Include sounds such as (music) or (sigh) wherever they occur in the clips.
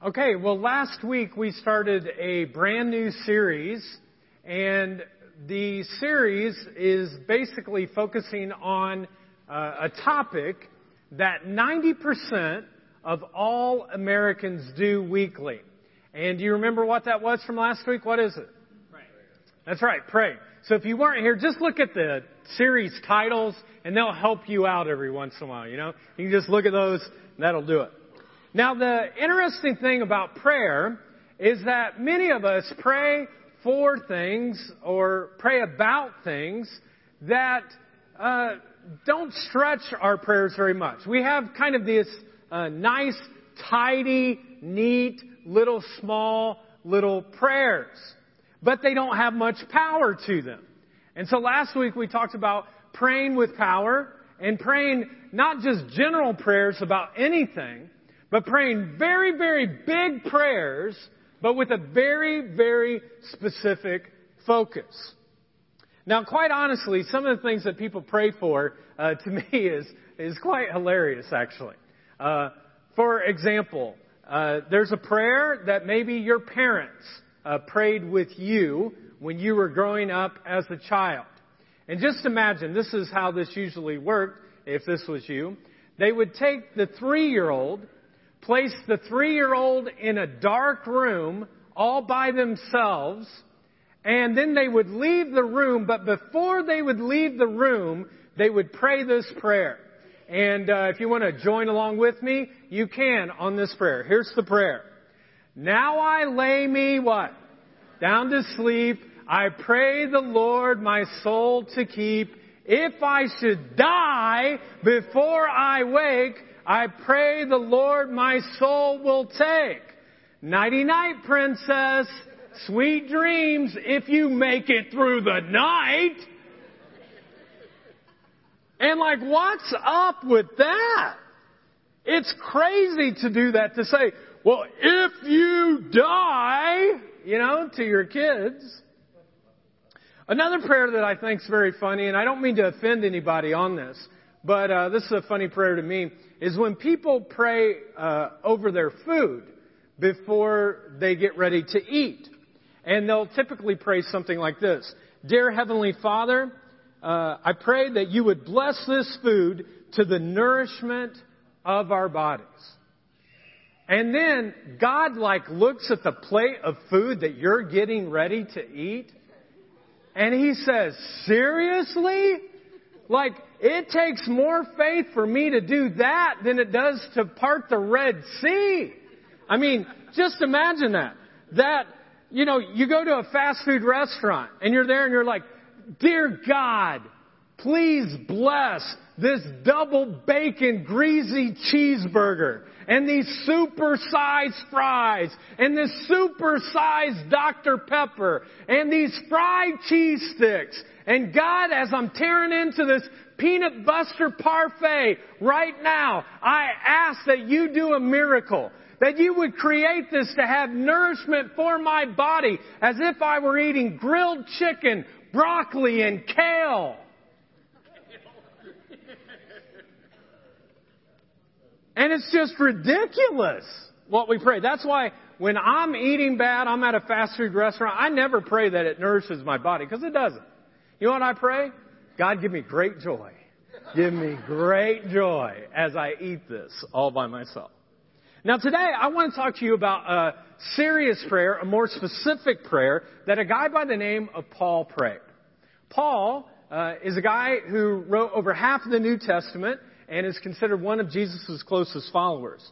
Okay, well, last week we started a brand new series, and the series is basically focusing on uh, a topic that 90% of all Americans do weekly. And do you remember what that was from last week? What is it? Pray. That's right, pray. So if you weren't here, just look at the series titles and they'll help you out every once in a while, you know? You can just look at those and that'll do it. Now the interesting thing about prayer is that many of us pray for things or pray about things that uh, don't stretch our prayers very much. We have kind of this uh, nice, tidy, neat, little small, little prayers, but they don't have much power to them. And so last week we talked about praying with power and praying not just general prayers about anything, but praying very, very big prayers, but with a very, very specific focus. Now, quite honestly, some of the things that people pray for uh, (laughs) to me is is quite hilarious, actually. Uh, for example, uh, there's a prayer that maybe your parents uh, prayed with you when you were growing up as a child. And just imagine, this is how this usually worked if this was you. They would take the three-year-old place the three year old in a dark room all by themselves, and then they would leave the room, but before they would leave the room, they would pray this prayer. And uh, if you want to join along with me, you can on this prayer. Here's the prayer. Now I lay me what? Down to sleep. I pray the Lord my soul to keep. If I should die before I wake, I pray the Lord my soul will take. Nighty night, princess. Sweet dreams if you make it through the night. And like, what's up with that? It's crazy to do that, to say, well, if you die, you know, to your kids. Another prayer that I think is very funny, and I don't mean to offend anybody on this, but uh, this is a funny prayer to me, is when people pray uh, over their food before they get ready to eat. And they'll typically pray something like this Dear Heavenly Father, uh, I pray that you would bless this food to the nourishment of our bodies. And then God like looks at the plate of food that you're getting ready to eat and he says, seriously? Like, it takes more faith for me to do that than it does to part the Red Sea. I mean, just imagine that. That, you know, you go to a fast food restaurant and you're there and you're like, Dear God, please bless this double bacon greasy cheeseburger and these super sized fries and this super sized Dr. Pepper and these fried cheese sticks. And God, as I'm tearing into this peanut buster parfait right now, I ask that you do a miracle. That you would create this to have nourishment for my body as if I were eating grilled chicken, broccoli, and kale. And it's just ridiculous what we pray. That's why when I'm eating bad, I'm at a fast food restaurant, I never pray that it nourishes my body because it doesn't. You know what I pray? God, give me great joy. Give me great joy as I eat this all by myself. Now today I want to talk to you about a serious prayer, a more specific prayer that a guy by the name of Paul prayed. Paul uh, is a guy who wrote over half of the New Testament and is considered one of Jesus' closest followers.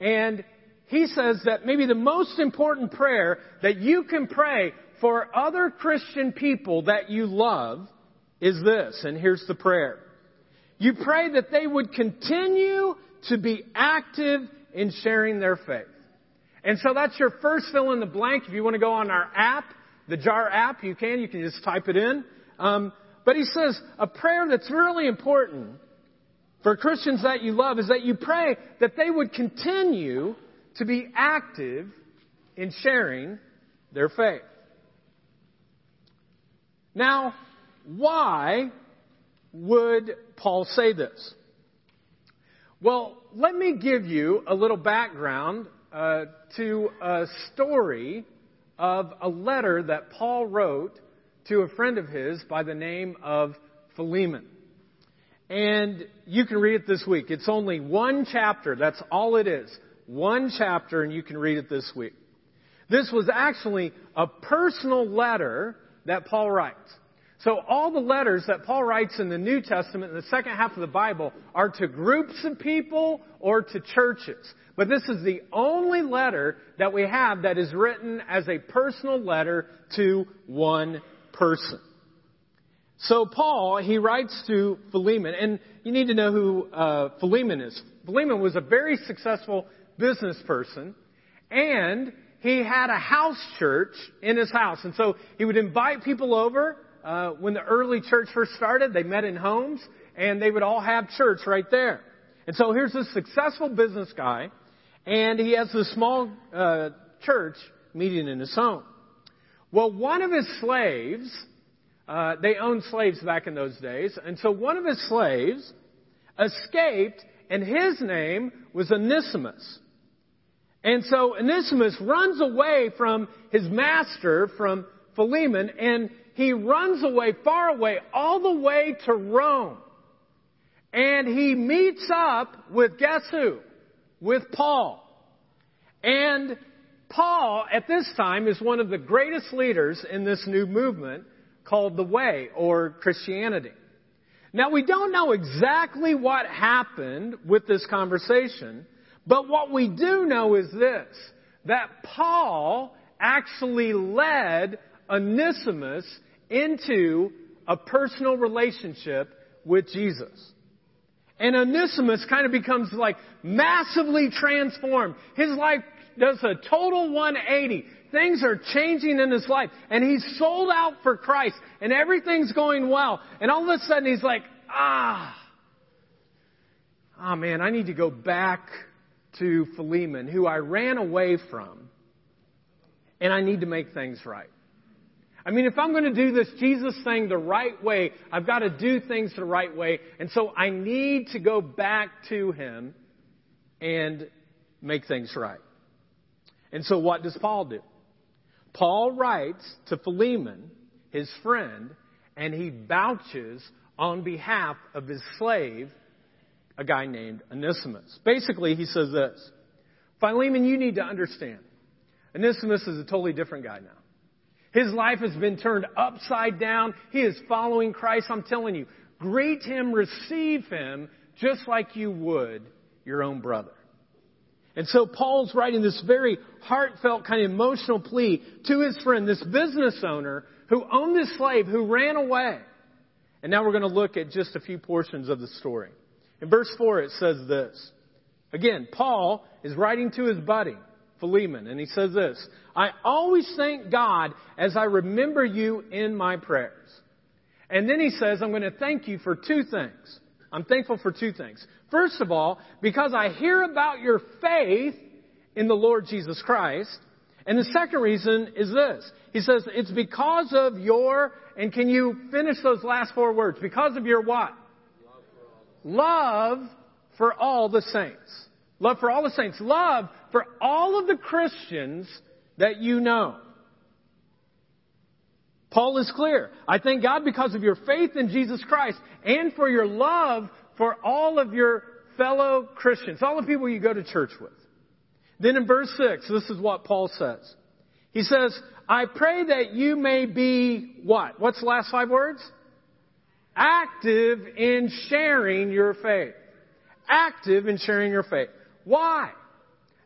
And he says that maybe the most important prayer that you can pray for other Christian people that you love is this, and here's the prayer. You pray that they would continue to be active in sharing their faith. And so that's your first fill in the blank. If you want to go on our app, the JAR app, you can. You can just type it in. Um, but he says a prayer that's really important for Christians that you love is that you pray that they would continue to be active in sharing their faith. Now, why would Paul say this? Well, let me give you a little background uh, to a story of a letter that Paul wrote to a friend of his by the name of Philemon. And you can read it this week. It's only one chapter. That's all it is. One chapter, and you can read it this week. This was actually a personal letter that Paul writes. So all the letters that Paul writes in the New Testament, in the second half of the Bible, are to groups of people or to churches. But this is the only letter that we have that is written as a personal letter to one person. So Paul, he writes to Philemon, and you need to know who uh, Philemon is. Philemon was a very successful business person, and he had a house church in his house. And so he would invite people over. Uh, when the early church first started, they met in homes, and they would all have church right there. And so here's this successful business guy, and he has this small uh, church meeting in his home. Well, one of his slaves uh, they owned slaves back in those days. And so one of his slaves escaped, and his name was Onesimus. And so Onesimus runs away from his master, from Philemon, and he runs away, far away, all the way to Rome. And he meets up with guess who? With Paul. And Paul, at this time, is one of the greatest leaders in this new movement called the Way or Christianity. Now we don't know exactly what happened with this conversation, but what we do know is this, that Paul actually led Onesimus into a personal relationship with Jesus. And Onesimus kind of becomes like massively transformed. His life does a total 180. Things are changing in his life. And he's sold out for Christ. And everything's going well. And all of a sudden he's like, ah, ah oh man, I need to go back to Philemon, who I ran away from. And I need to make things right. I mean, if I'm going to do this Jesus thing the right way, I've got to do things the right way. And so I need to go back to him and make things right. And so what does Paul do? Paul writes to Philemon, his friend, and he vouches on behalf of his slave, a guy named Onesimus. Basically, he says this Philemon, you need to understand. Onesimus is a totally different guy now. His life has been turned upside down. He is following Christ. I'm telling you, greet him, receive him, just like you would your own brother. And so Paul's writing this very heartfelt, kind of emotional plea to his friend, this business owner who owned this slave who ran away. And now we're going to look at just a few portions of the story. In verse 4, it says this. Again, Paul is writing to his buddy, Philemon, and he says this I always thank God as I remember you in my prayers. And then he says, I'm going to thank you for two things. I'm thankful for two things. First of all, because I hear about your faith in the Lord Jesus Christ. And the second reason is this. He says, it's because of your, and can you finish those last four words? Because of your what? Love for all the saints. Love for all the saints. Love for all of the Christians that you know. Paul is clear. I thank God because of your faith in Jesus Christ and for your love for all of your fellow Christians, all the people you go to church with. Then in verse 6, this is what Paul says. He says, I pray that you may be what? What's the last five words? Active in sharing your faith. Active in sharing your faith. Why?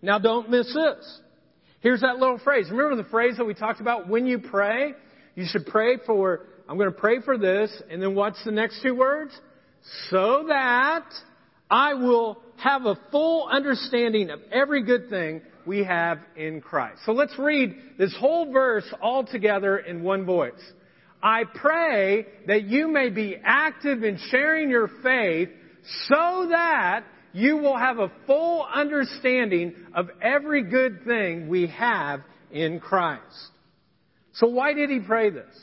Now don't miss this. Here's that little phrase. Remember the phrase that we talked about when you pray? You should pray for, I'm going to pray for this, and then what's the next two words? So that I will have a full understanding of every good thing we have in Christ. So let's read this whole verse all together in one voice. I pray that you may be active in sharing your faith so that you will have a full understanding of every good thing we have in Christ. So why did he pray this?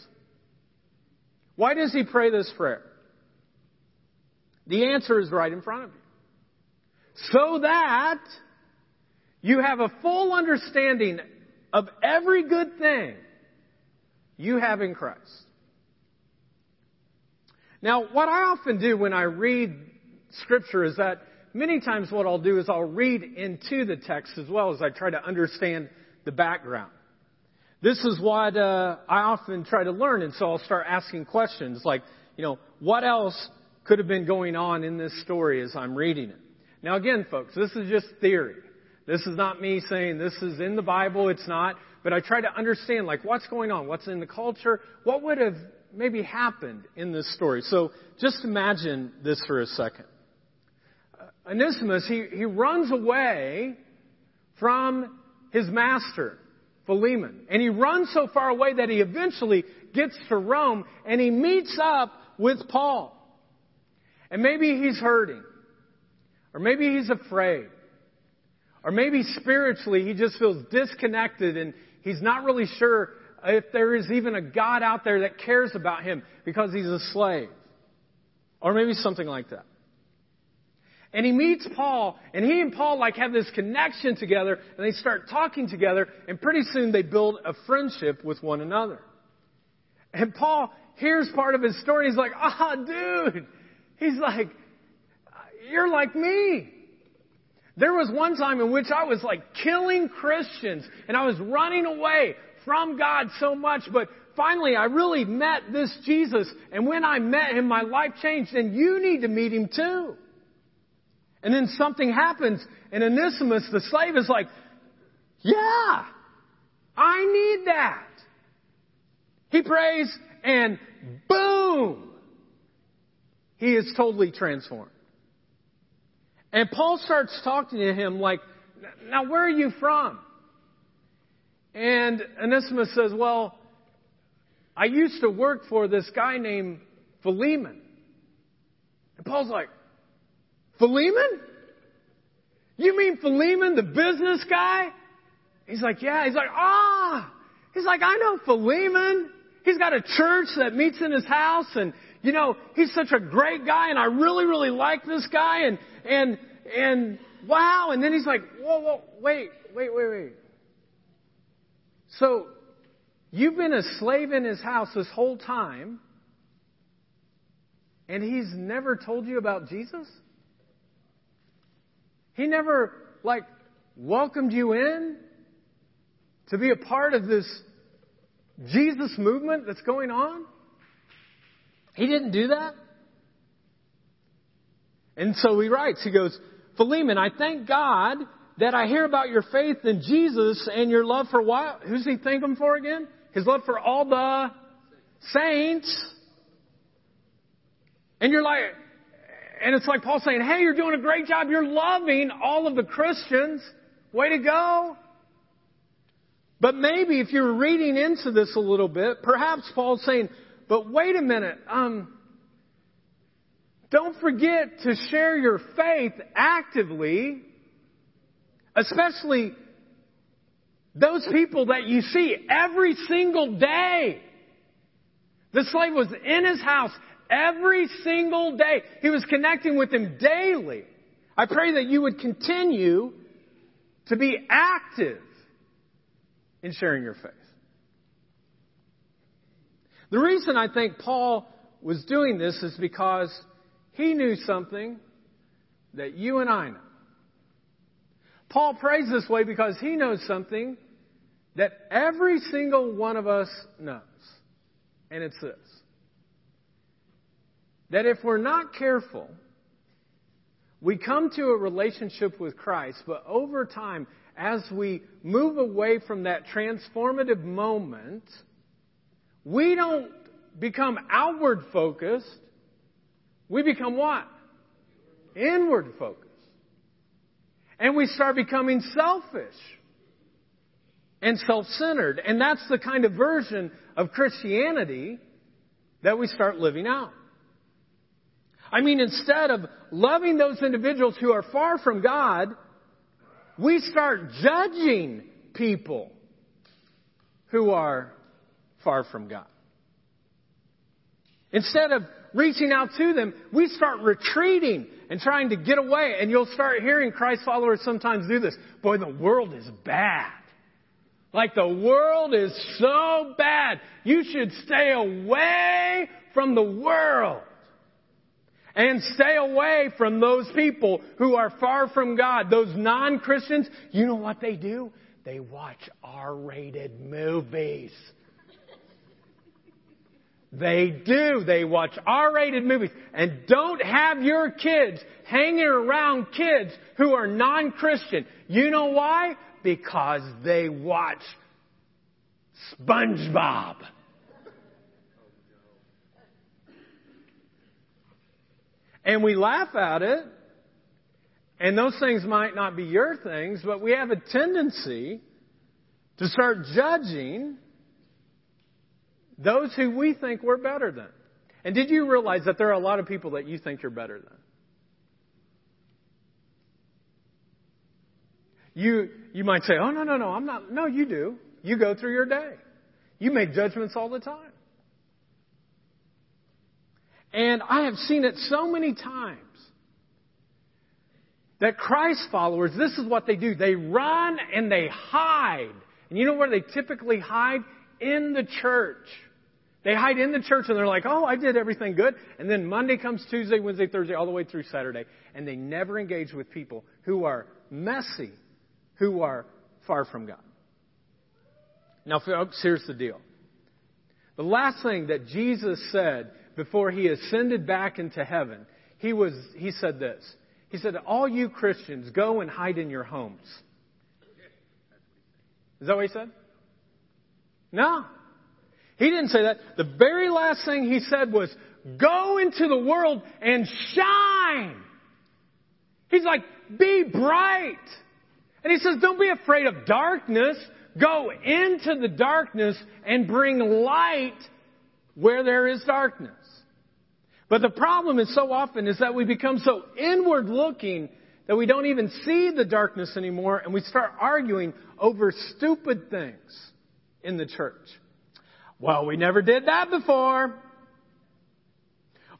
Why does he pray this prayer? The answer is right in front of you. So that you have a full understanding of every good thing you have in Christ. Now, what I often do when I read Scripture is that many times what I'll do is I'll read into the text as well as I try to understand the background. This is what uh, I often try to learn, and so I'll start asking questions like, you know, what else could have been going on in this story as I'm reading it? Now, again, folks, this is just theory. This is not me saying this is in the Bible. It's not. But I try to understand, like, what's going on? What's in the culture? What would have maybe happened in this story? So just imagine this for a second. Onesimus, he, he runs away from his master, Philemon. And he runs so far away that he eventually gets to Rome and he meets up with Paul. And maybe he's hurting. Or maybe he's afraid. Or maybe spiritually he just feels disconnected and he's not really sure if there is even a God out there that cares about him because he's a slave. Or maybe something like that. And he meets Paul, and he and Paul like have this connection together, and they start talking together, and pretty soon they build a friendship with one another. And Paul hears part of his story, he's like, ah, dude. He's like, you're like me. There was one time in which I was like killing Christians and I was running away from God so much, but finally I really met this Jesus. And when I met him, my life changed and you need to meet him too. And then something happens and Onesimus, the slave, is like, yeah, I need that. He prays and boom, he is totally transformed. And Paul starts talking to him like, now where are you from? And Onesimus says, well, I used to work for this guy named Philemon. And Paul's like, Philemon? You mean Philemon, the business guy? He's like, yeah. He's like, ah. He's like, I know Philemon. He's got a church that meets in his house and you know, he's such a great guy and I really, really like this guy and, and, and wow. And then he's like, whoa, whoa, wait, wait, wait, wait. So, you've been a slave in his house this whole time and he's never told you about Jesus? He never, like, welcomed you in to be a part of this Jesus movement that's going on? He didn't do that. And so he writes, he goes, Philemon, I thank God that I hear about your faith in Jesus and your love for what? Who's he thanking for again? His love for all the saints. And you're like, and it's like Paul saying, hey, you're doing a great job. You're loving all of the Christians. Way to go. But maybe if you're reading into this a little bit, perhaps Paul's saying, but wait a minute, um, don't forget to share your faith actively, especially those people that you see every single day. The slave was in his house every single day. He was connecting with him daily. I pray that you would continue to be active in sharing your faith. The reason I think Paul was doing this is because he knew something that you and I know. Paul prays this way because he knows something that every single one of us knows. And it's this. That if we're not careful, we come to a relationship with Christ, but over time, as we move away from that transformative moment, we don't become outward focused. We become what? Inward focused. And we start becoming selfish and self-centered. And that's the kind of version of Christianity that we start living out. I mean, instead of loving those individuals who are far from God, we start judging people who are far from God. Instead of reaching out to them, we start retreating and trying to get away. And you'll start hearing Christ followers sometimes do this. Boy, the world is bad. Like the world is so bad. You should stay away from the world. And stay away from those people who are far from God. Those non-Christians, you know what they do? They watch R-rated movies. They do. They watch R-rated movies. And don't have your kids hanging around kids who are non-Christian. You know why? Because they watch SpongeBob. And we laugh at it. And those things might not be your things, but we have a tendency to start judging those who we think we're better than. And did you realize that there are a lot of people that you think you're better than? You, you might say, oh, no, no, no, I'm not. No, you do. You go through your day. You make judgments all the time. And I have seen it so many times that Christ followers, this is what they do. They run and they hide. And you know where they typically hide? In the church. They hide in the church and they're like, oh, I did everything good. And then Monday comes Tuesday, Wednesday, Thursday, all the way through Saturday. And they never engage with people who are messy, who are far from God. Now, folks, here's the deal. The last thing that Jesus said before he ascended back into heaven, he was, he said this. He said, all you Christians, go and hide in your homes. Is that what he said? No. He didn't say that. The very last thing he said was, go into the world and shine. He's like, be bright. And he says, don't be afraid of darkness. Go into the darkness and bring light where there is darkness. But the problem is so often is that we become so inward looking that we don't even see the darkness anymore and we start arguing over stupid things in the church. Well, we never did that before.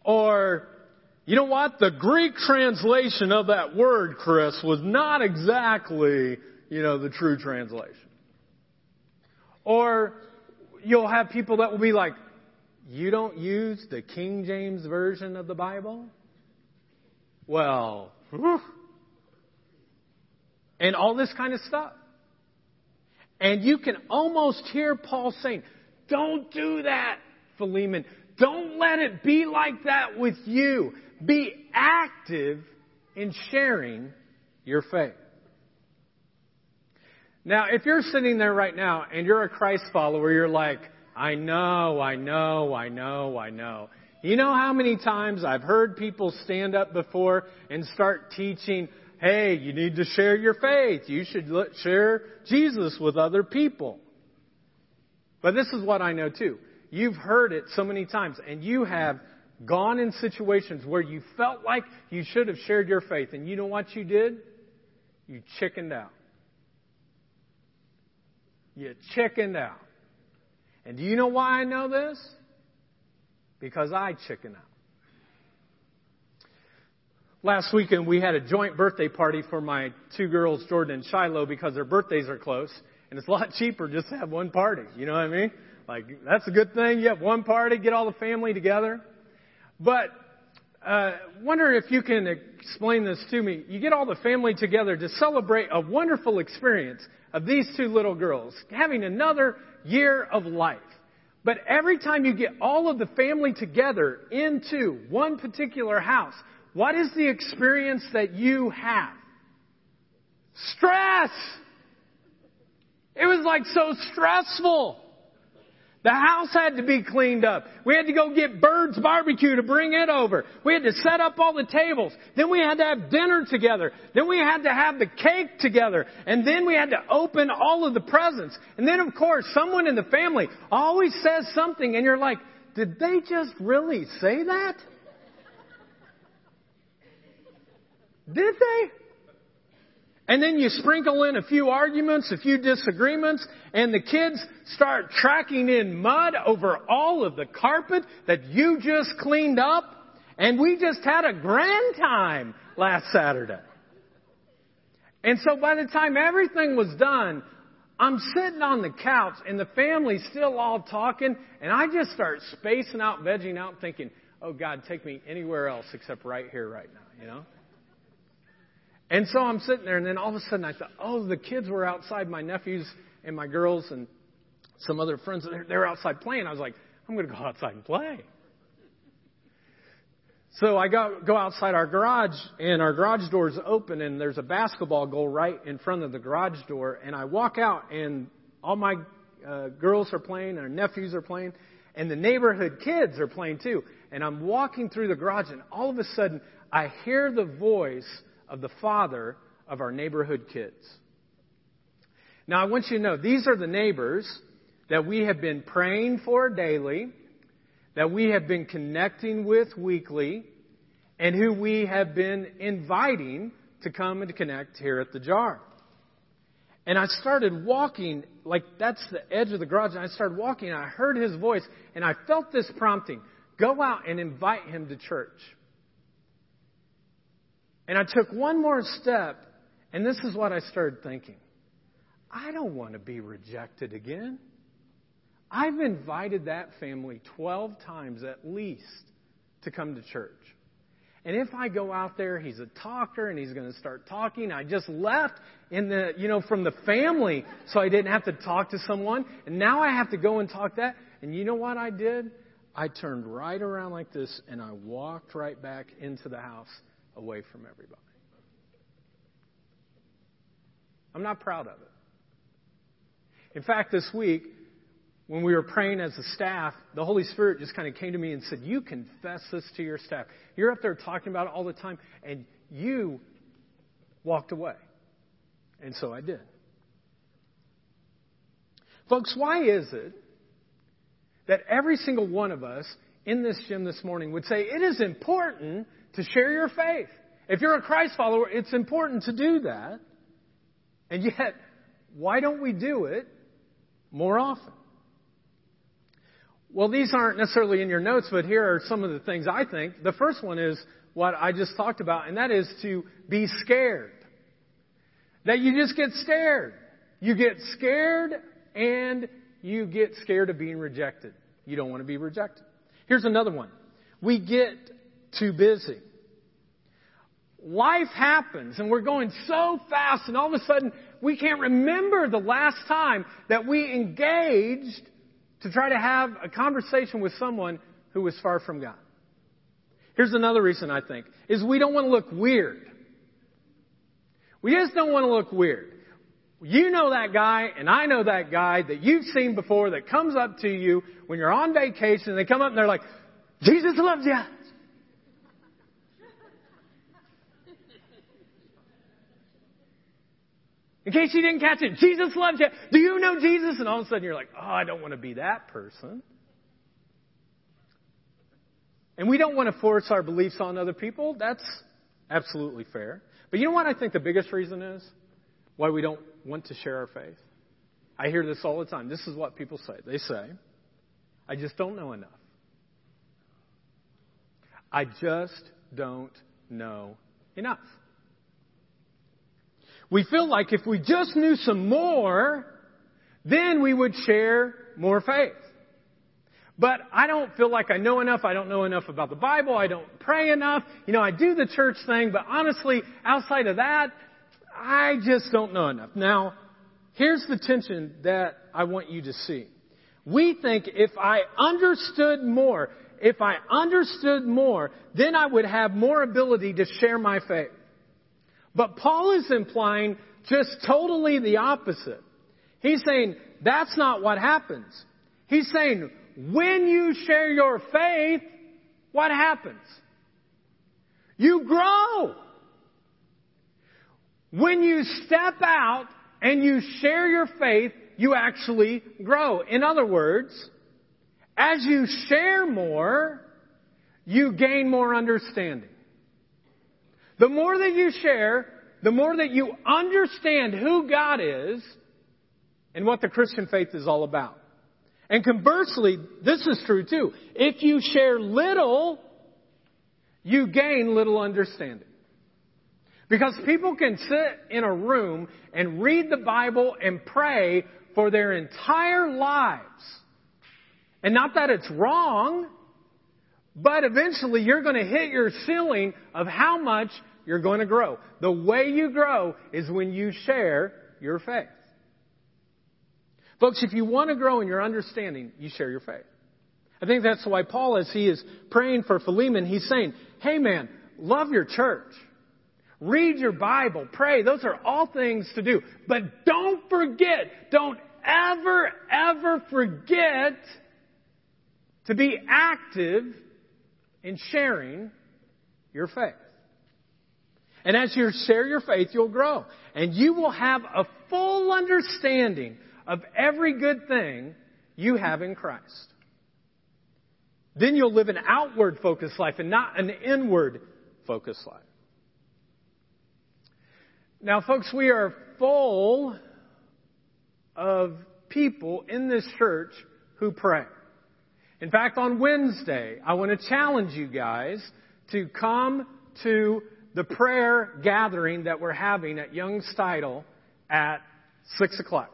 Or, you know what? The Greek translation of that word, Chris, was not exactly, you know, the true translation. Or you'll have people that will be like, you don't use the King James Version of the Bible? Well, whew. and all this kind of stuff. And you can almost hear Paul saying, don't do that, Philemon. Don't let it be like that with you. Be active in sharing your faith. Now, if you're sitting there right now and you're a Christ follower, you're like, I know, I know, I know, I know. You know how many times I've heard people stand up before and start teaching, hey, you need to share your faith. You should share Jesus with other people. But this is what I know too. You've heard it so many times and you have gone in situations where you felt like you should have shared your faith. And you know what you did? You chickened out. You chickened out. And do you know why I know this? Because I chicken out. Last weekend we had a joint birthday party for my two girls, Jordan and Shiloh, because their birthdays are close. And it's a lot (laughs) cheaper just to have one party. You know what I mean? Like, that's a good thing. You have one party, get all the family together. But, uh, wonder if you can explain this to me. You get all the family together to celebrate a wonderful experience of these two little girls having another year of life. But every time you get all of the family together into one particular house, what is the experience that you have? Stress! It was like so stressful. The house had to be cleaned up. We had to go get Bird's Barbecue to bring it over. We had to set up all the tables. Then we had to have dinner together. Then we had to have the cake together. And then we had to open all of the presents. And then of course, someone in the family always says something and you're like, did they just really say that? Did they? And then you sprinkle in a few arguments, a few disagreements, and the kids start tracking in mud over all of the carpet that you just cleaned up. And we just had a grand time last Saturday. And so by the time everything was done, I'm sitting on the couch and the family's still all talking and I just start spacing out, vegging out, thinking, oh God, take me anywhere else except right here, right now, you know? And so I'm sitting there and then all of a sudden I thought, oh, the kids were outside, my nephews and my girls and some other friends, they're, they're outside playing. I was like, I'm going to go outside and play. So I go, go outside our garage, and our garage door is open, and there's a basketball goal right in front of the garage door. And I walk out, and all my uh, girls are playing, and our nephews are playing, and the neighborhood kids are playing too. And I'm walking through the garage, and all of a sudden, I hear the voice of the father of our neighborhood kids. Now, I want you to know these are the neighbors that we have been praying for daily that we have been connecting with weekly and who we have been inviting to come and connect here at the jar. And I started walking, like that's the edge of the garage, and I started walking, and I heard his voice, and I felt this prompting go out and invite him to church. And I took one more step, and this is what I started thinking I don't want to be rejected again. I've invited that family 12 times at least to come to church. And if I go out there, he's a talker and he's going to start talking. I just left in the, you know, from the family so I didn't have to talk to someone. And now I have to go and talk that. And you know what I did? I turned right around like this and I walked right back into the house away from everybody. I'm not proud of it. In fact, this week, when we were praying as a staff, the Holy Spirit just kind of came to me and said, You confess this to your staff. You're up there talking about it all the time, and you walked away. And so I did. Folks, why is it that every single one of us in this gym this morning would say it is important to share your faith? If you're a Christ follower, it's important to do that. And yet, why don't we do it more often? Well, these aren't necessarily in your notes, but here are some of the things I think. The first one is what I just talked about, and that is to be scared. That you just get scared. You get scared and you get scared of being rejected. You don't want to be rejected. Here's another one. We get too busy. Life happens and we're going so fast and all of a sudden we can't remember the last time that we engaged to try to have a conversation with someone who is far from God. Here's another reason I think, is we don't want to look weird. We just don't want to look weird. You know that guy, and I know that guy that you've seen before that comes up to you when you're on vacation, and they come up and they're like, Jesus loves you. In case you didn't catch it, Jesus loves you. Do you know Jesus? And all of a sudden you're like, oh, I don't want to be that person. And we don't want to force our beliefs on other people. That's absolutely fair. But you know what I think the biggest reason is why we don't want to share our faith? I hear this all the time. This is what people say. They say, I just don't know enough. I just don't know enough. We feel like if we just knew some more, then we would share more faith. But I don't feel like I know enough. I don't know enough about the Bible. I don't pray enough. You know, I do the church thing, but honestly, outside of that, I just don't know enough. Now, here's the tension that I want you to see. We think if I understood more, if I understood more, then I would have more ability to share my faith. But Paul is implying just totally the opposite. He's saying that's not what happens. He's saying when you share your faith, what happens? You grow. When you step out and you share your faith, you actually grow. In other words, as you share more, you gain more understanding. The more that you share, the more that you understand who God is and what the Christian faith is all about. And conversely, this is true too. If you share little, you gain little understanding. Because people can sit in a room and read the Bible and pray for their entire lives. And not that it's wrong, but eventually you're going to hit your ceiling of how much you're going to grow. The way you grow is when you share your faith. Folks, if you want to grow in your understanding, you share your faith. I think that's why Paul, as he is praying for Philemon, he's saying, hey man, love your church. Read your Bible. Pray. Those are all things to do. But don't forget, don't ever, ever forget to be active in sharing your faith. And as you share your faith, you'll grow. And you will have a full understanding of every good thing you have in Christ. Then you'll live an outward focused life and not an inward focused life. Now, folks, we are full of people in this church who pray. In fact, on Wednesday, I want to challenge you guys to come to the prayer gathering that we're having at Young Steidel at 6 o'clock.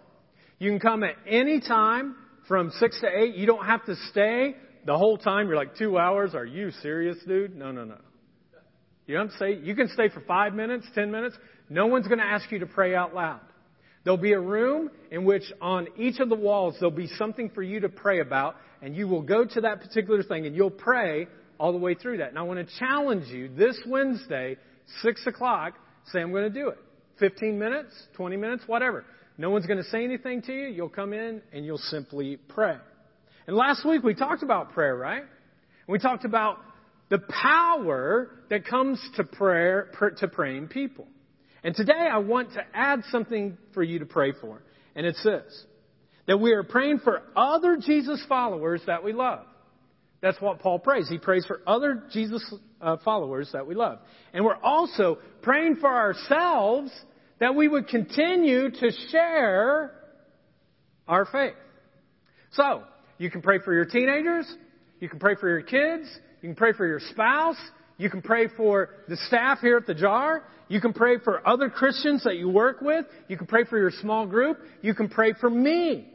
You can come at any time from 6 to 8. You don't have to stay the whole time. You're like, two hours? Are you serious, dude? No, no, no. You don't say, you can stay for five minutes, ten minutes. No one's going to ask you to pray out loud. There'll be a room in which on each of the walls there'll be something for you to pray about, and you will go to that particular thing and you'll pray all the way through that. And I want to challenge you this Wednesday, 6 o'clock, say, I'm going to do it. 15 minutes, 20 minutes, whatever. No one's going to say anything to you. You'll come in and you'll simply pray. And last week we talked about prayer, right? We talked about the power that comes to prayer, to praying people. And today I want to add something for you to pray for. And it's this. That we are praying for other Jesus followers that we love. That's what Paul prays. He prays for other Jesus uh, followers that we love. And we're also praying for ourselves that we would continue to share our faith. So, you can pray for your teenagers, you can pray for your kids, you can pray for your spouse, you can pray for the staff here at the jar, you can pray for other Christians that you work with, you can pray for your small group, you can pray for me.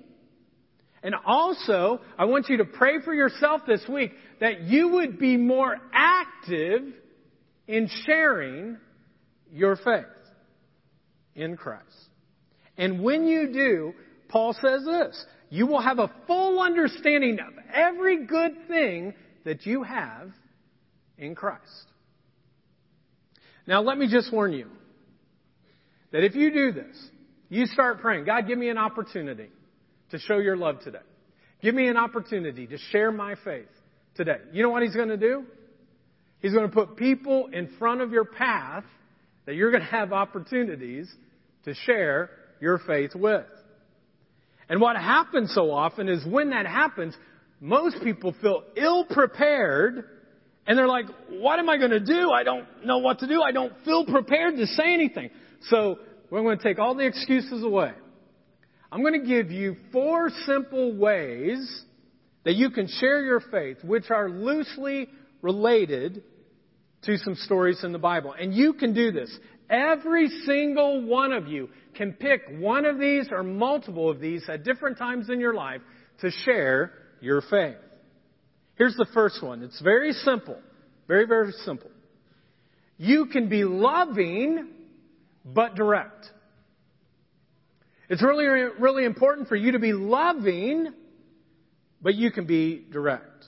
And also, I want you to pray for yourself this week that you would be more active in sharing your faith in Christ. And when you do, Paul says this, you will have a full understanding of every good thing that you have in Christ. Now let me just warn you that if you do this, you start praying, God, give me an opportunity to show your love today. Give me an opportunity to share my faith today. You know what he's going to do? He's going to put people in front of your path that you're going to have opportunities to share your faith with. And what happens so often is when that happens, most people feel ill prepared and they're like, what am I going to do? I don't know what to do. I don't feel prepared to say anything. So we're going to take all the excuses away. I'm going to give you four simple ways that you can share your faith, which are loosely related to some stories in the Bible. And you can do this. Every single one of you can pick one of these or multiple of these at different times in your life to share your faith. Here's the first one. It's very simple. Very, very simple. You can be loving, but direct. It's really, really important for you to be loving, but you can be direct.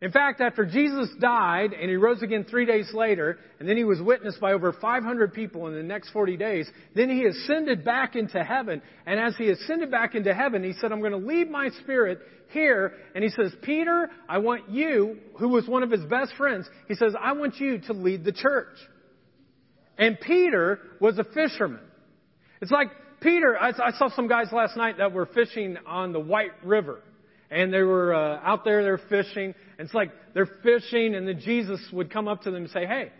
In fact, after Jesus died and he rose again three days later, and then he was witnessed by over 500 people in the next 40 days, then he ascended back into heaven. And as he ascended back into heaven, he said, I'm going to leave my spirit here. And he says, Peter, I want you, who was one of his best friends, he says, I want you to lead the church. And Peter was a fisherman. It's like Peter, I, I saw some guys last night that were fishing on the White River and they were uh, out there, they're fishing. And it's like they're fishing, and then Jesus would come up to them and say, "Hey,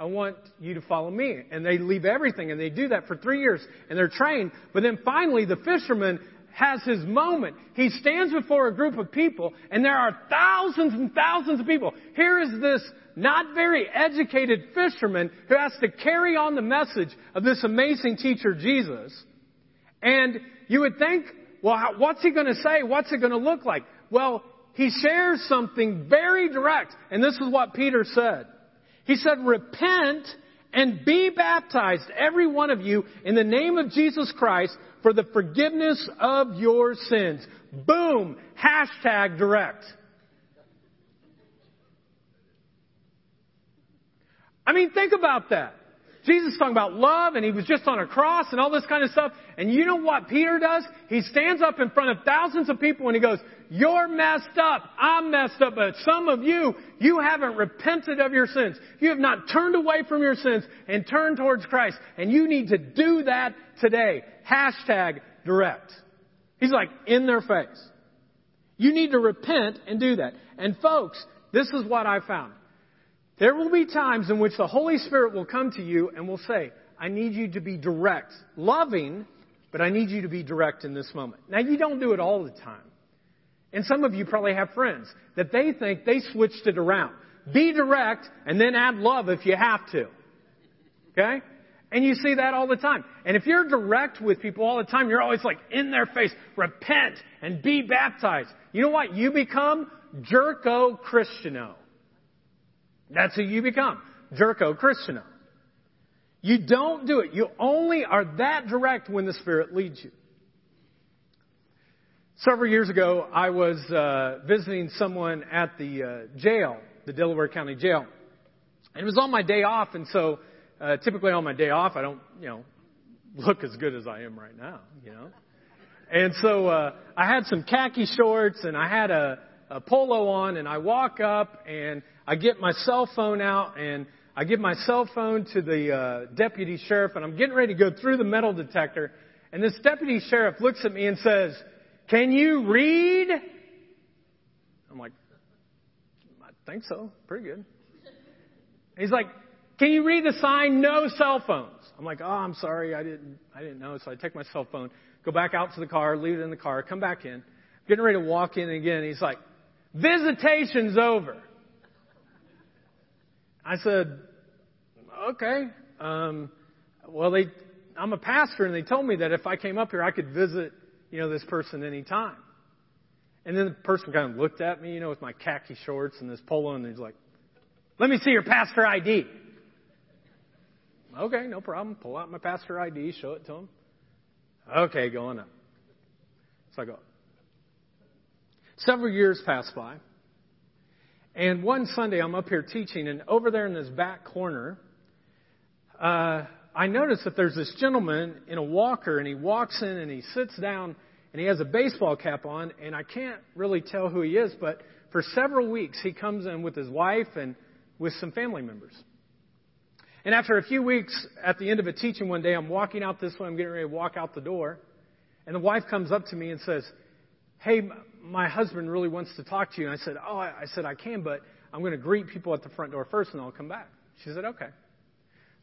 I want you to follow me. And they leave everything and they do that for three years and they're trained. But then finally the fisherman has his moment. He stands before a group of people and there are thousands and thousands of people. Here is this not very educated fisherman who has to carry on the message of this amazing teacher, Jesus. And you would think, well, what's he going to say? What's it going to look like? Well, he shares something very direct. And this is what Peter said. He said, repent and be baptized, every one of you, in the name of Jesus Christ for the forgiveness of your sins. Boom! Hashtag direct. I mean, think about that. Jesus talking about love and he was just on a cross and all this kind of stuff. And you know what Peter does? He stands up in front of thousands of people and he goes, you're messed up. I'm messed up. But some of you, you haven't repented of your sins. You have not turned away from your sins and turned towards Christ. And you need to do that today. Hashtag direct. He's like in their face. You need to repent and do that. And folks, this is what I found. There will be times in which the Holy Spirit will come to you and will say, I need you to be direct. Loving, but I need you to be direct in this moment. Now, you don't do it all the time. And some of you probably have friends that they think they switched it around. Be direct and then add love if you have to. Okay? And you see that all the time. And if you're direct with people all the time, you're always like in their face, repent and be baptized. You know what? You become jerko Christiano. That's who you become. Jerko Christiano. You don't do it. You only are that direct when the Spirit leads you. Several years ago, I was uh, visiting someone at the uh, jail, the Delaware County Jail. And it was on my day off, and so uh, typically on my day off, I don't, you know, look as good as I am right now, you know. And so uh, I had some khaki shorts, and I had a, a polo on, and I walk up, and I get my cell phone out and I give my cell phone to the uh, deputy sheriff and I'm getting ready to go through the metal detector. And this deputy sheriff looks at me and says, Can you read? I'm like, I think so. Pretty good. He's like, Can you read the sign? No cell phones. I'm like, Oh, I'm sorry. I didn't, I didn't know. So I take my cell phone, go back out to the car, leave it in the car, come back in, getting ready to walk in again. He's like, Visitation's over. I said, okay. Um, well, they, I'm a pastor, and they told me that if I came up here, I could visit, you know, this person anytime. And then the person kind of looked at me, you know, with my khaki shorts and this polo, and he's like, "Let me see your pastor ID." Okay, no problem. Pull out my pastor ID, show it to him. Okay, going up. So I go. Several years pass by. And one Sunday, I'm up here teaching, and over there in this back corner, uh, I notice that there's this gentleman in a walker, and he walks in and he sits down, and he has a baseball cap on, and I can't really tell who he is, but for several weeks, he comes in with his wife and with some family members. And after a few weeks, at the end of a teaching one day, I'm walking out this way, I'm getting ready to walk out the door, and the wife comes up to me and says, Hey, my husband really wants to talk to you. And I said, Oh, I, said, I can, but I'm going to greet people at the front door first and I'll come back. She said, Okay.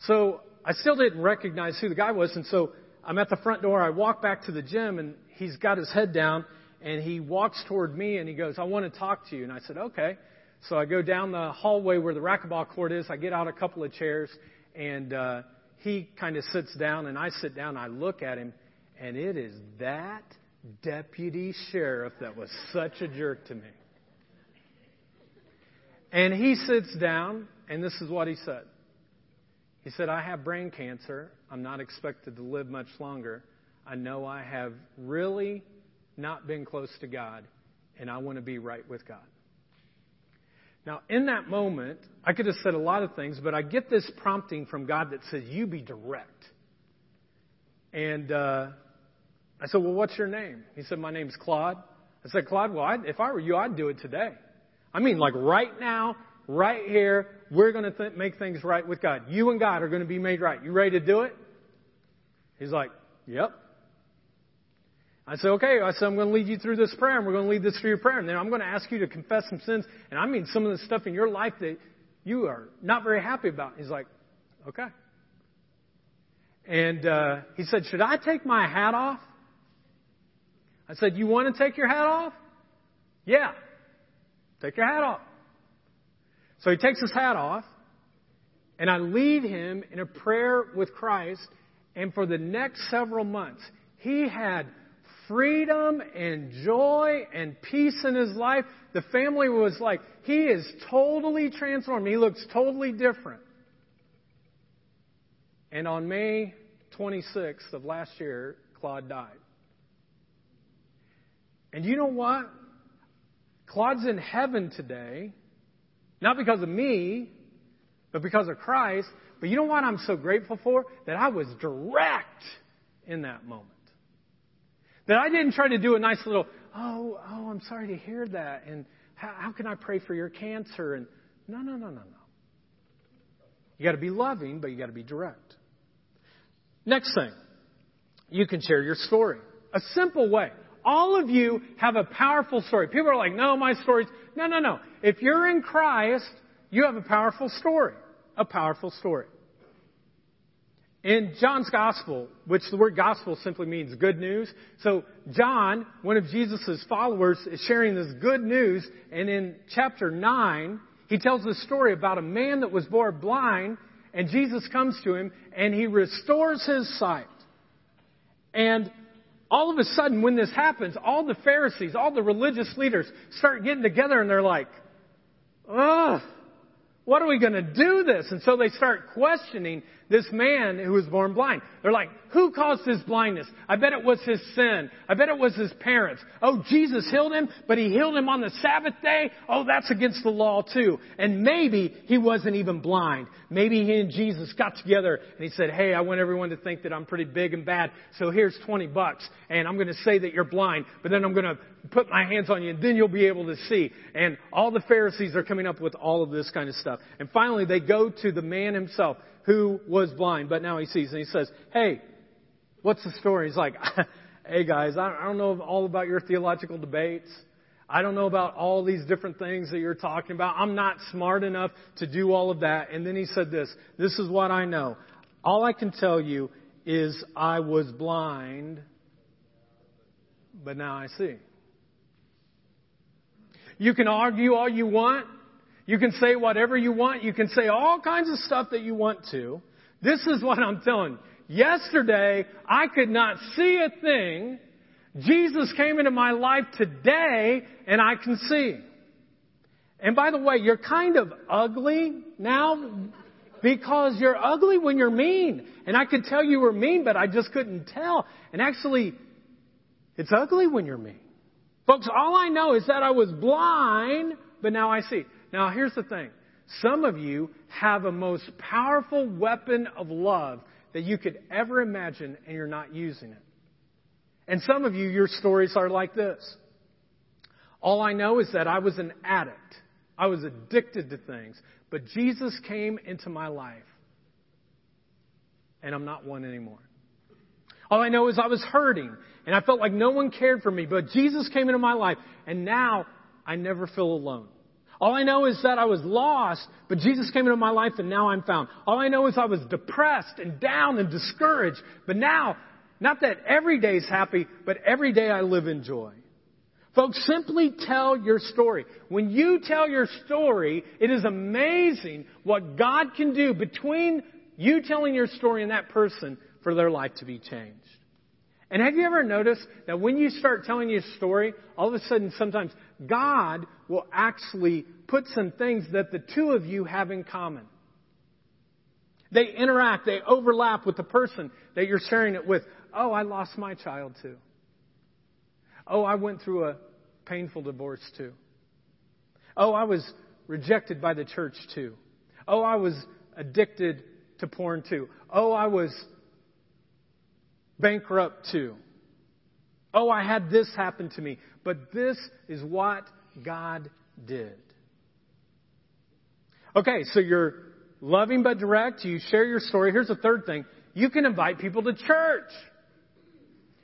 So I still didn't recognize who the guy was. And so I'm at the front door. I walk back to the gym and he's got his head down and he walks toward me and he goes, I want to talk to you. And I said, Okay. So I go down the hallway where the racquetball court is. I get out a couple of chairs and uh, he kind of sits down and I sit down. I look at him and it is that deputy sheriff that was such a jerk to me. And he sits down, and this is what he said. He said, I have brain cancer. I'm not expected to live much longer. I know I have really not been close to God, and I want to be right with God. Now, in that moment, I could have said a lot of things, but I get this prompting from God that says, You be direct. And uh, I said, Well, what's your name? He said, My name's Claude. I said, Claude, well, I'd, if I were you, I'd do it today. I mean, like right now, right here, we're going to th- make things right with God. You and God are going to be made right. You ready to do it? He's like, Yep. I said, okay. I said, I'm going to lead you through this prayer, and we're going to lead this through your prayer. And then I'm going to ask you to confess some sins. And I mean some of the stuff in your life that you are not very happy about. He's like, Okay. And uh, he said, Should I take my hat off? I said, You want to take your hat off? Yeah. Take your hat off. So he takes his hat off, and I lead him in a prayer with Christ. And for the next several months, he had freedom and joy and peace in his life. The family was like, he is totally transformed. He looks totally different. And on May 26th of last year, Claude died. And you know what? Claude's in heaven today, not because of me, but because of Christ. But you know what I'm so grateful for? That I was direct in that moment. That I didn't try to do a nice little, oh, oh, I'm sorry to hear that. And how, how can I pray for your cancer? And no, no, no, no, no. You got to be loving, but you got to be direct. Next thing, you can share your story. A simple way. All of you have a powerful story. People are like, no, my story's. No, no, no. If you're in Christ, you have a powerful story. A powerful story. In John's gospel, which the word gospel simply means good news. So John, one of Jesus' followers, is sharing this good news. And in chapter 9, he tells a story about a man that was born blind and Jesus comes to him and he restores his sight. And all of a sudden, when this happens, all the Pharisees, all the religious leaders start getting together and they're like, ugh, what are we going to do this? And so they start questioning this man who was born blind. They're like, who caused his blindness? I bet it was his sin. I bet it was his parents. Oh, Jesus healed him, but he healed him on the Sabbath day? Oh, that's against the law too. And maybe he wasn't even blind. Maybe he and Jesus got together and he said, hey, I want everyone to think that I'm pretty big and bad, so here's 20 bucks, and I'm going to say that you're blind, but then I'm going to put my hands on you, and then you'll be able to see. And all the Pharisees are coming up with all of this kind of stuff. And finally, they go to the man himself who was blind, but now he sees. And he says, Hey, what's the story? He's like, (laughs) Hey guys, I don't know all about your theological debates. I don't know about all these different things that you're talking about. I'm not smart enough to do all of that. And then he said this This is what I know. All I can tell you is I was blind, but now I see. You can argue all you want. You can say whatever you want. You can say all kinds of stuff that you want to. This is what I'm telling you. Yesterday, I could not see a thing. Jesus came into my life today, and I can see. And by the way, you're kind of ugly now because you're ugly when you're mean. And I could tell you were mean, but I just couldn't tell. And actually, it's ugly when you're mean. Folks, all I know is that I was blind, but now I see. Now, here's the thing. Some of you have a most powerful weapon of love that you could ever imagine, and you're not using it. And some of you, your stories are like this. All I know is that I was an addict. I was addicted to things. But Jesus came into my life. And I'm not one anymore. All I know is I was hurting. And I felt like no one cared for me. But Jesus came into my life. And now I never feel alone. All I know is that I was lost, but Jesus came into my life and now I'm found. All I know is I was depressed and down and discouraged, but now, not that every day is happy, but every day I live in joy. Folks, simply tell your story. When you tell your story, it is amazing what God can do between you telling your story and that person for their life to be changed. And have you ever noticed that when you start telling your story, all of a sudden sometimes God will actually put some things that the two of you have in common. They interact, they overlap with the person that you're sharing it with. Oh, I lost my child too. Oh, I went through a painful divorce too. Oh, I was rejected by the church too. Oh, I was addicted to porn too. Oh, I was bankrupt too. Oh, I had this happen to me. But this is what God did. Okay, so you're loving but direct. You share your story. Here's the third thing. You can invite people to church.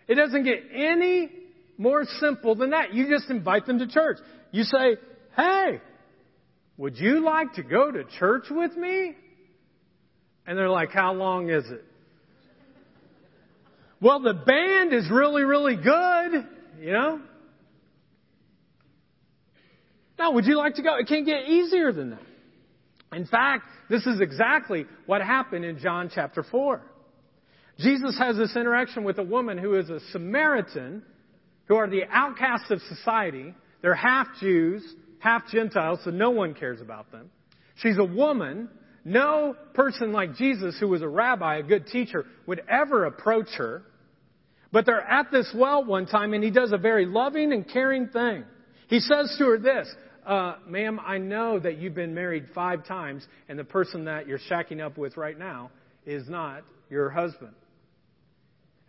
It doesn't get any more simple than that. You just invite them to church. You say, hey, would you like to go to church with me? And they're like, how long is it? Well, the band is really, really good, you know? Now, would you like to go? It can't get easier than that. In fact, this is exactly what happened in John chapter 4. Jesus has this interaction with a woman who is a Samaritan, who are the outcasts of society. They're half Jews, half Gentiles, so no one cares about them. She's a woman. No person like Jesus, who was a rabbi, a good teacher, would ever approach her. But they're at this well one time, and he does a very loving and caring thing. He says to her this, uh, ma'am, I know that you've been married five times, and the person that you're shacking up with right now is not your husband.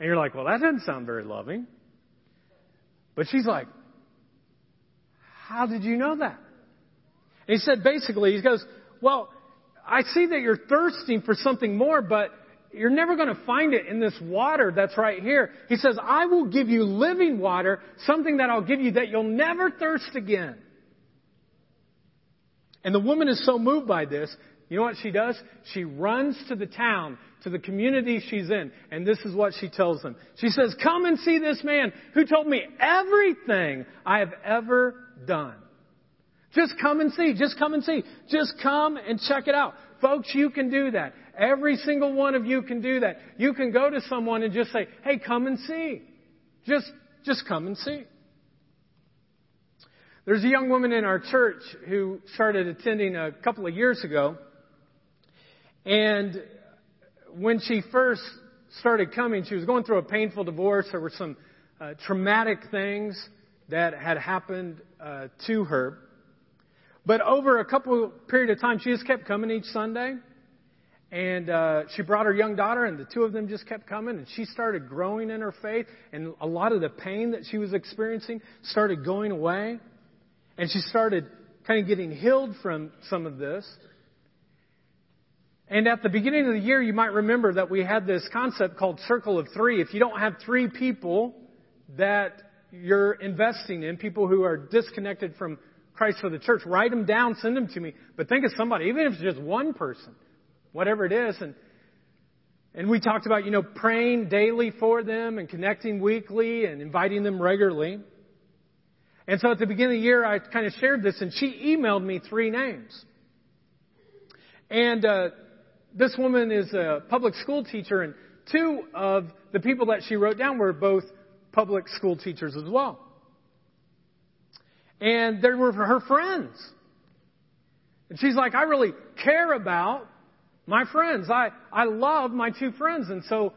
And you're like, well, that doesn't sound very loving. But she's like, how did you know that? And he said, basically, he goes, well, I see that you're thirsting for something more, but you're never going to find it in this water that's right here. He says, I will give you living water, something that I'll give you that you'll never thirst again. And the woman is so moved by this, you know what she does? She runs to the town, to the community she's in, and this is what she tells them. She says, Come and see this man who told me everything I have ever done. Just come and see. Just come and see. Just come and check it out. Folks, you can do that. Every single one of you can do that. You can go to someone and just say, hey, come and see. Just, just come and see. There's a young woman in our church who started attending a couple of years ago. And when she first started coming, she was going through a painful divorce. There were some uh, traumatic things that had happened uh, to her. But over a couple period of time, she just kept coming each Sunday. And uh, she brought her young daughter, and the two of them just kept coming. And she started growing in her faith, and a lot of the pain that she was experiencing started going away. And she started kind of getting healed from some of this. And at the beginning of the year, you might remember that we had this concept called Circle of Three. If you don't have three people that you're investing in, people who are disconnected from Christ for the church, write them down, send them to me. But think of somebody, even if it's just one person, whatever it is. And, and we talked about, you know, praying daily for them and connecting weekly and inviting them regularly. And so at the beginning of the year, I kind of shared this, and she emailed me three names. And uh, this woman is a public school teacher, and two of the people that she wrote down were both public school teachers as well. And they were her friends. And she's like, I really care about my friends. I, I love my two friends, and so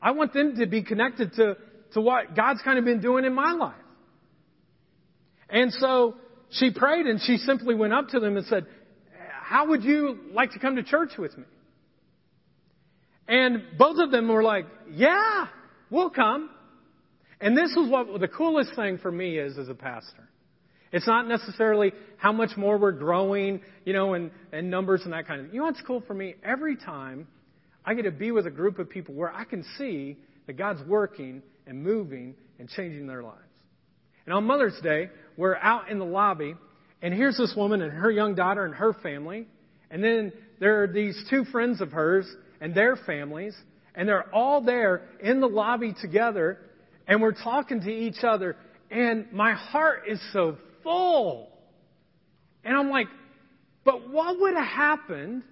I want them to be connected to, to what God's kind of been doing in my life. And so she prayed and she simply went up to them and said, How would you like to come to church with me? And both of them were like, Yeah, we'll come. And this is what the coolest thing for me is as a pastor. It's not necessarily how much more we're growing, you know, and, and numbers and that kind of. Thing. You know what's cool for me? Every time I get to be with a group of people where I can see that God's working and moving and changing their lives. And on Mother's Day, we're out in the lobby, and here's this woman and her young daughter and her family. And then there are these two friends of hers and their families, and they're all there in the lobby together, and we're talking to each other, and my heart is so full. And I'm like, but what would have happened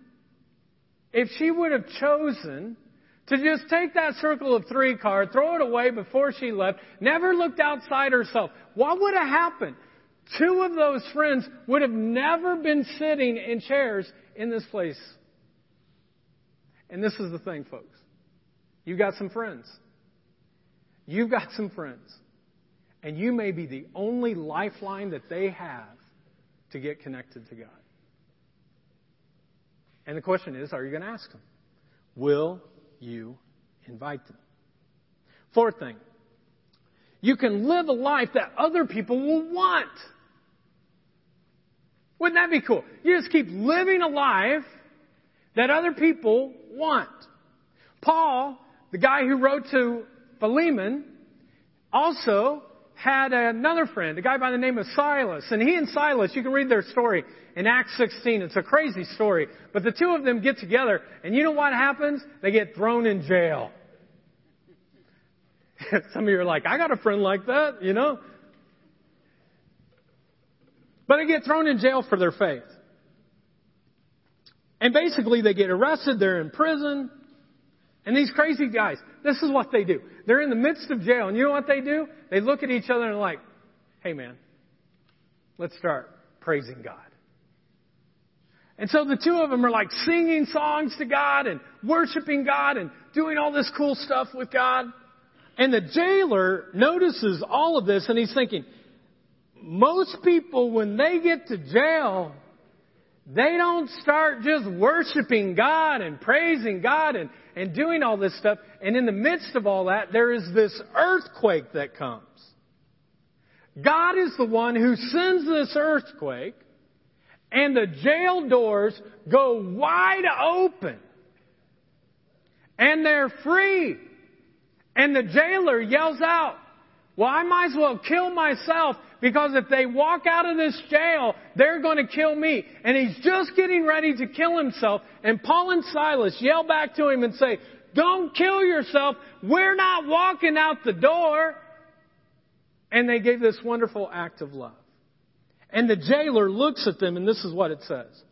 if she would have chosen to just take that circle of three card, throw it away before she left, never looked outside herself. What would have happened? Two of those friends would have never been sitting in chairs in this place. And this is the thing, folks. You've got some friends. You've got some friends. And you may be the only lifeline that they have to get connected to God. And the question is, are you going to ask them? Will you invite them. Fourth thing, you can live a life that other people will want. Wouldn't that be cool? You just keep living a life that other people want. Paul, the guy who wrote to Philemon, also had another friend, a guy by the name of Silas. And he and Silas, you can read their story in Acts 16. It's a crazy story. But the two of them get together, and you know what happens? They get thrown in jail. (laughs) Some of you are like, I got a friend like that, you know? But they get thrown in jail for their faith. And basically, they get arrested, they're in prison, and these crazy guys, this is what they do. They're in the midst of jail, and you know what they do? They look at each other and they're like, hey man, let's start praising God. And so the two of them are like singing songs to God and worshiping God and doing all this cool stuff with God. And the jailer notices all of this and he's thinking, most people when they get to jail, they don't start just worshiping God and praising God and, and doing all this stuff. And in the midst of all that, there is this earthquake that comes. God is the one who sends this earthquake, and the jail doors go wide open. And they're free. And the jailer yells out, Well, I might as well kill myself because if they walk out of this jail, they're going to kill me. And he's just getting ready to kill himself. And Paul and Silas yell back to him and say, Don't kill yourself. We're not walking out the door. And they gave this wonderful act of love. And the jailer looks at them, and this is what it says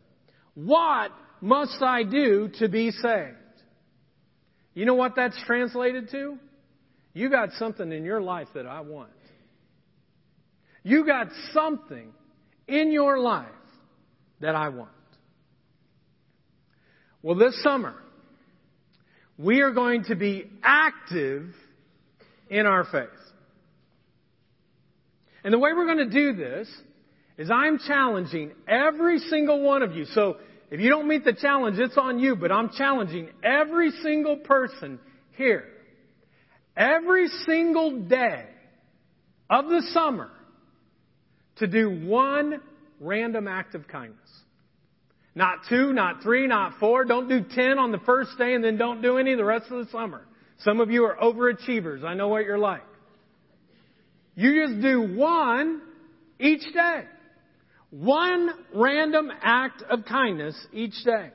What must I do to be saved? You know what that's translated to? You got something in your life that I want. You got something in your life that I want. Well, this summer, we are going to be active in our faith. And the way we're going to do this is I'm challenging every single one of you. So if you don't meet the challenge, it's on you, but I'm challenging every single person here. Every single day of the summer to do one random act of kindness. Not two, not three, not four. Don't do ten on the first day and then don't do any the rest of the summer. Some of you are overachievers. I know what you're like. You just do one each day. One random act of kindness each day.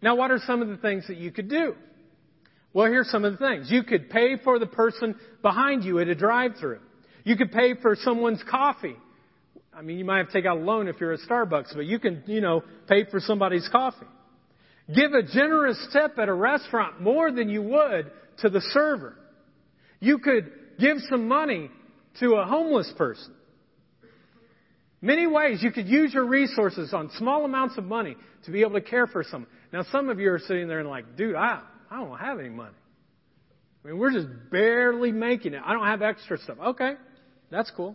Now, what are some of the things that you could do? Well, here's some of the things. You could pay for the person behind you at a drive-through. You could pay for someone's coffee. I mean, you might have to take out a loan if you're at Starbucks, but you can, you know, pay for somebody's coffee. Give a generous tip at a restaurant more than you would to the server. You could give some money to a homeless person. Many ways you could use your resources on small amounts of money to be able to care for someone. Now, some of you are sitting there and like, dude, I, I don't have any money. I mean, we're just barely making it. I don't have extra stuff. Okay. That's cool.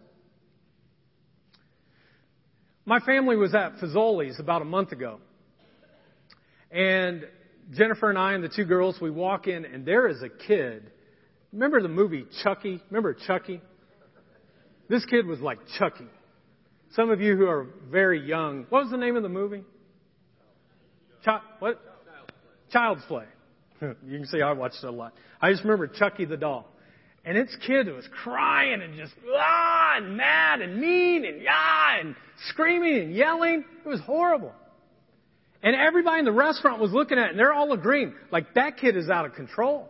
My family was at Fazoli's about a month ago. And Jennifer and I and the two girls, we walk in and there is a kid. Remember the movie Chucky? Remember Chucky? This kid was like Chucky. Some of you who are very young, what was the name of the movie? Ch- what? Child's Play. (laughs) you can see I watched it a lot. I just remember Chucky the doll. And this kid was crying and just ah and mad and mean and yeah and screaming and yelling. It was horrible. And everybody in the restaurant was looking at it and they're all agreeing, like that kid is out of control.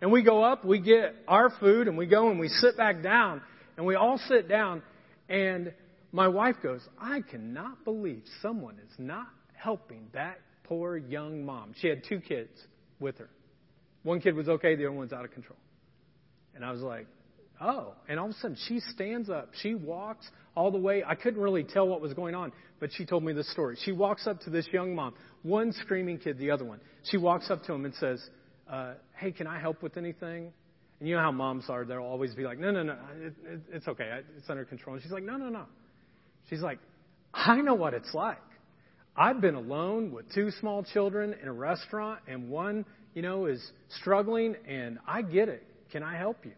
And we go up, we get our food and we go and we sit back down and we all sit down and my wife goes, I cannot believe someone is not helping that poor young mom. She had two kids with her. One kid was okay, the other one's out of control. And I was like, oh. And all of a sudden, she stands up. She walks all the way. I couldn't really tell what was going on, but she told me the story. She walks up to this young mom, one screaming kid, the other one. She walks up to him and says, uh, hey, can I help with anything? And you know how moms are. They'll always be like, no, no, no, it, it, it's okay. It's under control. And she's like, no, no, no. She's like, I know what it's like. I've been alone with two small children in a restaurant, and one, you know, is struggling, and I get it. Can I help you?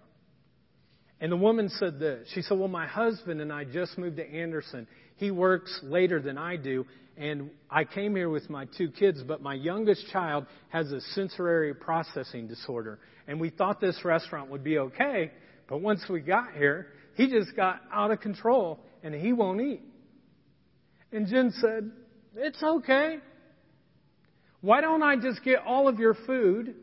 And the woman said this. She said, Well, my husband and I just moved to Anderson. He works later than I do, and I came here with my two kids, but my youngest child has a sensory processing disorder. And we thought this restaurant would be okay, But once we got here, he just got out of control and he won't eat. And Jen said, It's okay. Why don't I just get all of your food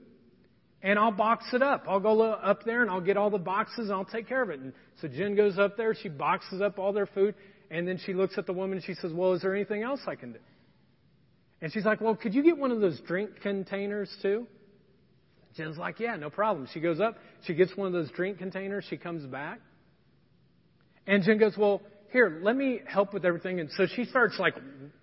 and I'll box it up? I'll go up there and I'll get all the boxes and I'll take care of it. And so Jen goes up there, she boxes up all their food, and then she looks at the woman and she says, Well, is there anything else I can do? And she's like, Well, could you get one of those drink containers too? Jen's like, Yeah, no problem. She goes up, she gets one of those drink containers, she comes back. And Jen goes, Well, here, let me help with everything. And so she starts like,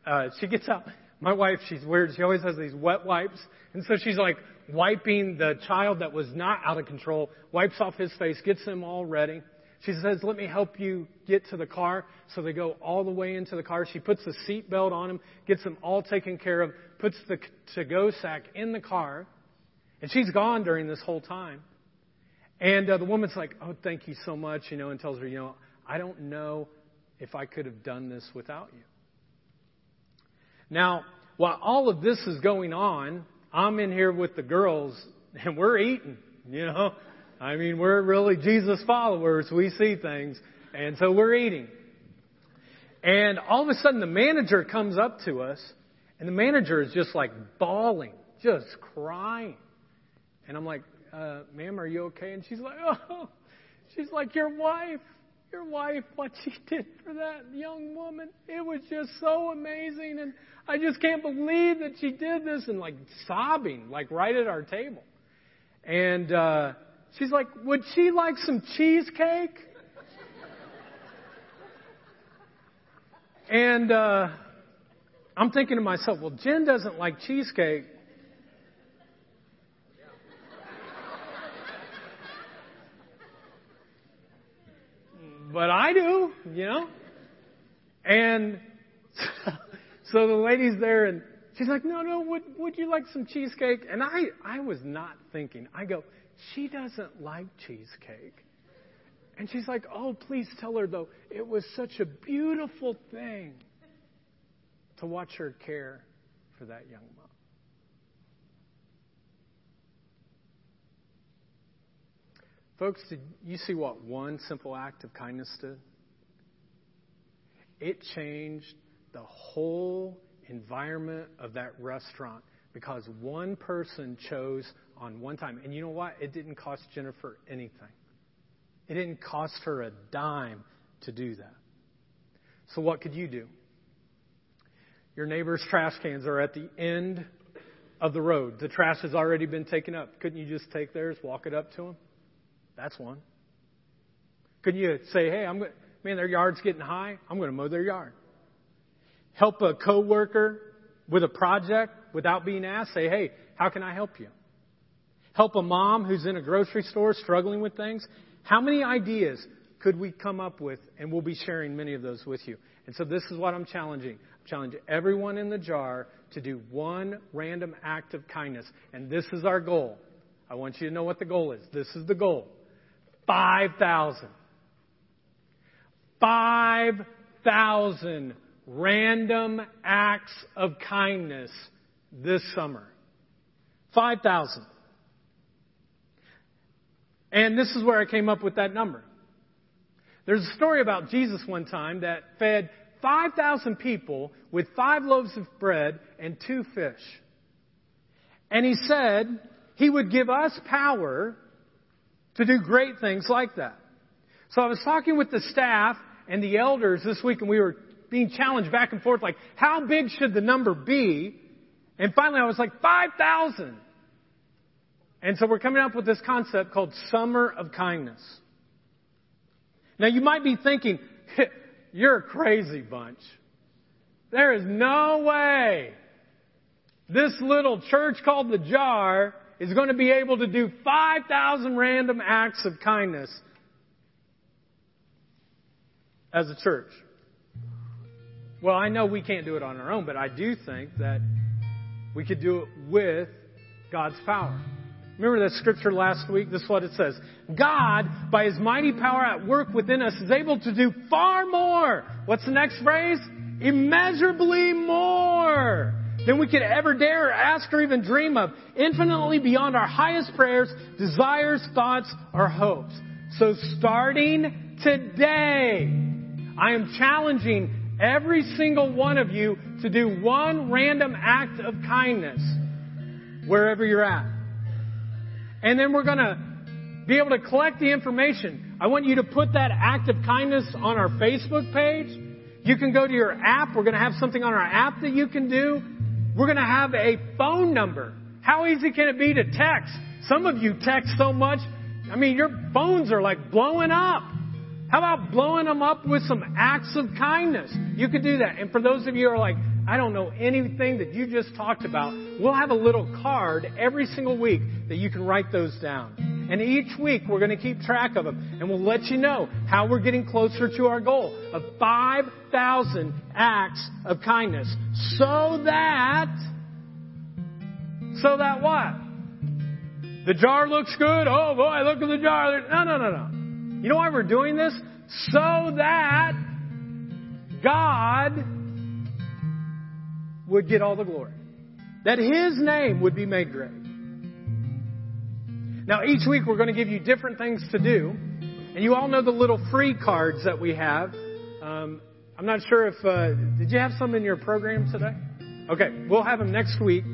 uh, she gets out. My wife, she's weird. She always has these wet wipes. And so she's like wiping the child that was not out of control, wipes off his face, gets him all ready. She says, let me help you get to the car. So they go all the way into the car. She puts the seat belt on him, gets him all taken care of, puts the to-go sack in the car. And she's gone during this whole time. And uh, the woman's like, oh, thank you so much, you know, and tells her, you know, I don't know if I could have done this without you. Now, while all of this is going on, I'm in here with the girls and we're eating, you know. I mean, we're really Jesus followers. We see things. And so we're eating. And all of a sudden the manager comes up to us and the manager is just like bawling, just crying. And I'm like, uh, ma'am, are you okay? And she's like, (laughs) oh, she's like, your wife your wife, what she did for that young woman. It was just so amazing. And I just can't believe that she did this and like sobbing, like right at our table. And, uh, she's like, would she like some cheesecake? and, uh, I'm thinking to myself, well, Jen doesn't like cheesecake. but I do, you know? And so the lady's there and she's like, no, no, would, would you like some cheesecake? And I, I was not thinking. I go, she doesn't like cheesecake. And she's like, oh, please tell her though, it was such a beautiful thing to watch her care for that young mom. Folks, did you see what one simple act of kindness did? It changed the whole environment of that restaurant because one person chose on one time. And you know what? It didn't cost Jennifer anything. It didn't cost her a dime to do that. So, what could you do? Your neighbor's trash cans are at the end of the road. The trash has already been taken up. Couldn't you just take theirs, walk it up to them? That's one. Couldn't you say, hey, I'm going man, their yard's getting high. I'm going to mow their yard. Help a coworker with a project without being asked. Say, hey, how can I help you? Help a mom who's in a grocery store struggling with things. How many ideas could we come up with? And we'll be sharing many of those with you. And so this is what I'm challenging. I'm challenging everyone in the jar to do one random act of kindness. And this is our goal. I want you to know what the goal is. This is the goal. 5,000. 5,000 random acts of kindness this summer. 5,000. And this is where I came up with that number. There's a story about Jesus one time that fed 5,000 people with five loaves of bread and two fish. And he said he would give us power to do great things like that. So I was talking with the staff and the elders this week and we were being challenged back and forth like, how big should the number be? And finally I was like, 5,000. And so we're coming up with this concept called Summer of Kindness. Now you might be thinking, (laughs) you're a crazy bunch. There is no way this little church called the jar is going to be able to do 5,000 random acts of kindness as a church. Well, I know we can't do it on our own, but I do think that we could do it with God's power. Remember that scripture last week? This is what it says. God, by His mighty power at work within us, is able to do far more. What's the next phrase? Immeasurably more than we could ever dare, ask, or even dream of, infinitely beyond our highest prayers, desires, thoughts, or hopes. So starting today, I am challenging every single one of you to do one random act of kindness wherever you're at. And then we're going to be able to collect the information. I want you to put that act of kindness on our Facebook page. You can go to your app. We're going to have something on our app that you can do. We're going to have a phone number. How easy can it be to text? Some of you text so much. I mean, your phones are like blowing up. How about blowing them up with some acts of kindness? You could do that. And for those of you who are like, I don't know anything that you just talked about, we'll have a little card every single week that you can write those down. And each week we're going to keep track of them and we'll let you know how we're getting closer to our goal of 5,000 acts of kindness so that, so that what? The jar looks good. Oh boy, look at the jar. No, no, no, no. You know why we're doing this? So that God would get all the glory. That His name would be made great. Now, each week we're going to give you different things to do. And you all know the little free cards that we have. Um, I'm not sure if, uh, did you have some in your program today? Okay, we'll have them next week.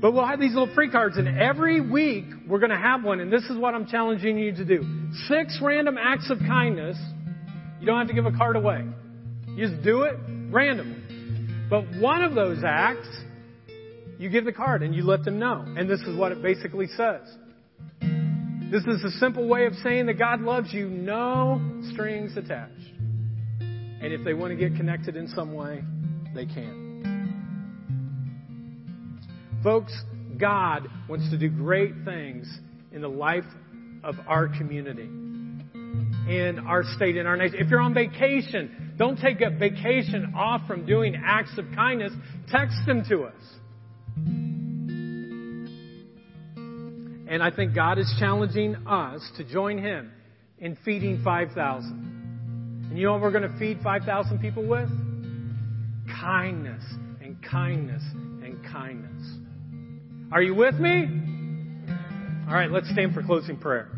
But we'll have these little free cards, and every week we're going to have one, and this is what I'm challenging you to do. Six random acts of kindness. You don't have to give a card away. You just do it randomly. But one of those acts you give the card and you let them know. And this is what it basically says. This is a simple way of saying that God loves you, no strings attached. And if they want to get connected in some way, they can. Folks, God wants to do great things in the life of our community, in our state, in our nation. If you're on vacation, don't take a vacation off from doing acts of kindness. Text them to us. And I think God is challenging us to join Him in feeding 5,000. And you know what we're going to feed 5,000 people with? Kindness and kindness and kindness. Are you with me? All right, let's stand for closing prayer.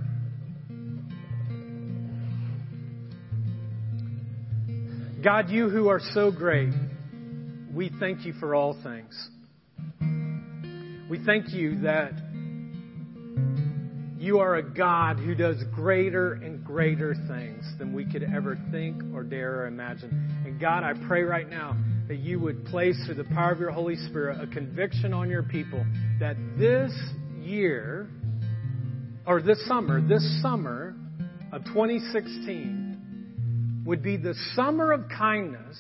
God, you who are so great, we thank you for all things. We thank you that you are a God who does greater and greater things than we could ever think or dare or imagine. And God, I pray right now that you would place through the power of your Holy Spirit a conviction on your people that this year, or this summer, this summer of 2016 would be the summer of kindness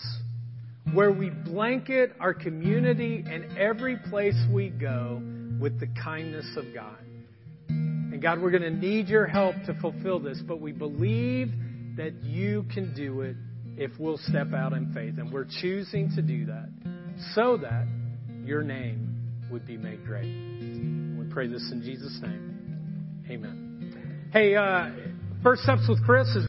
where we blanket our community and every place we go with the kindness of God. And God, we're going to need your help to fulfill this, but we believe that you can do it if we'll step out in faith. And we're choosing to do that so that your name would be made great. We pray this in Jesus' name. Amen. Hey, uh, First Steps with Chris is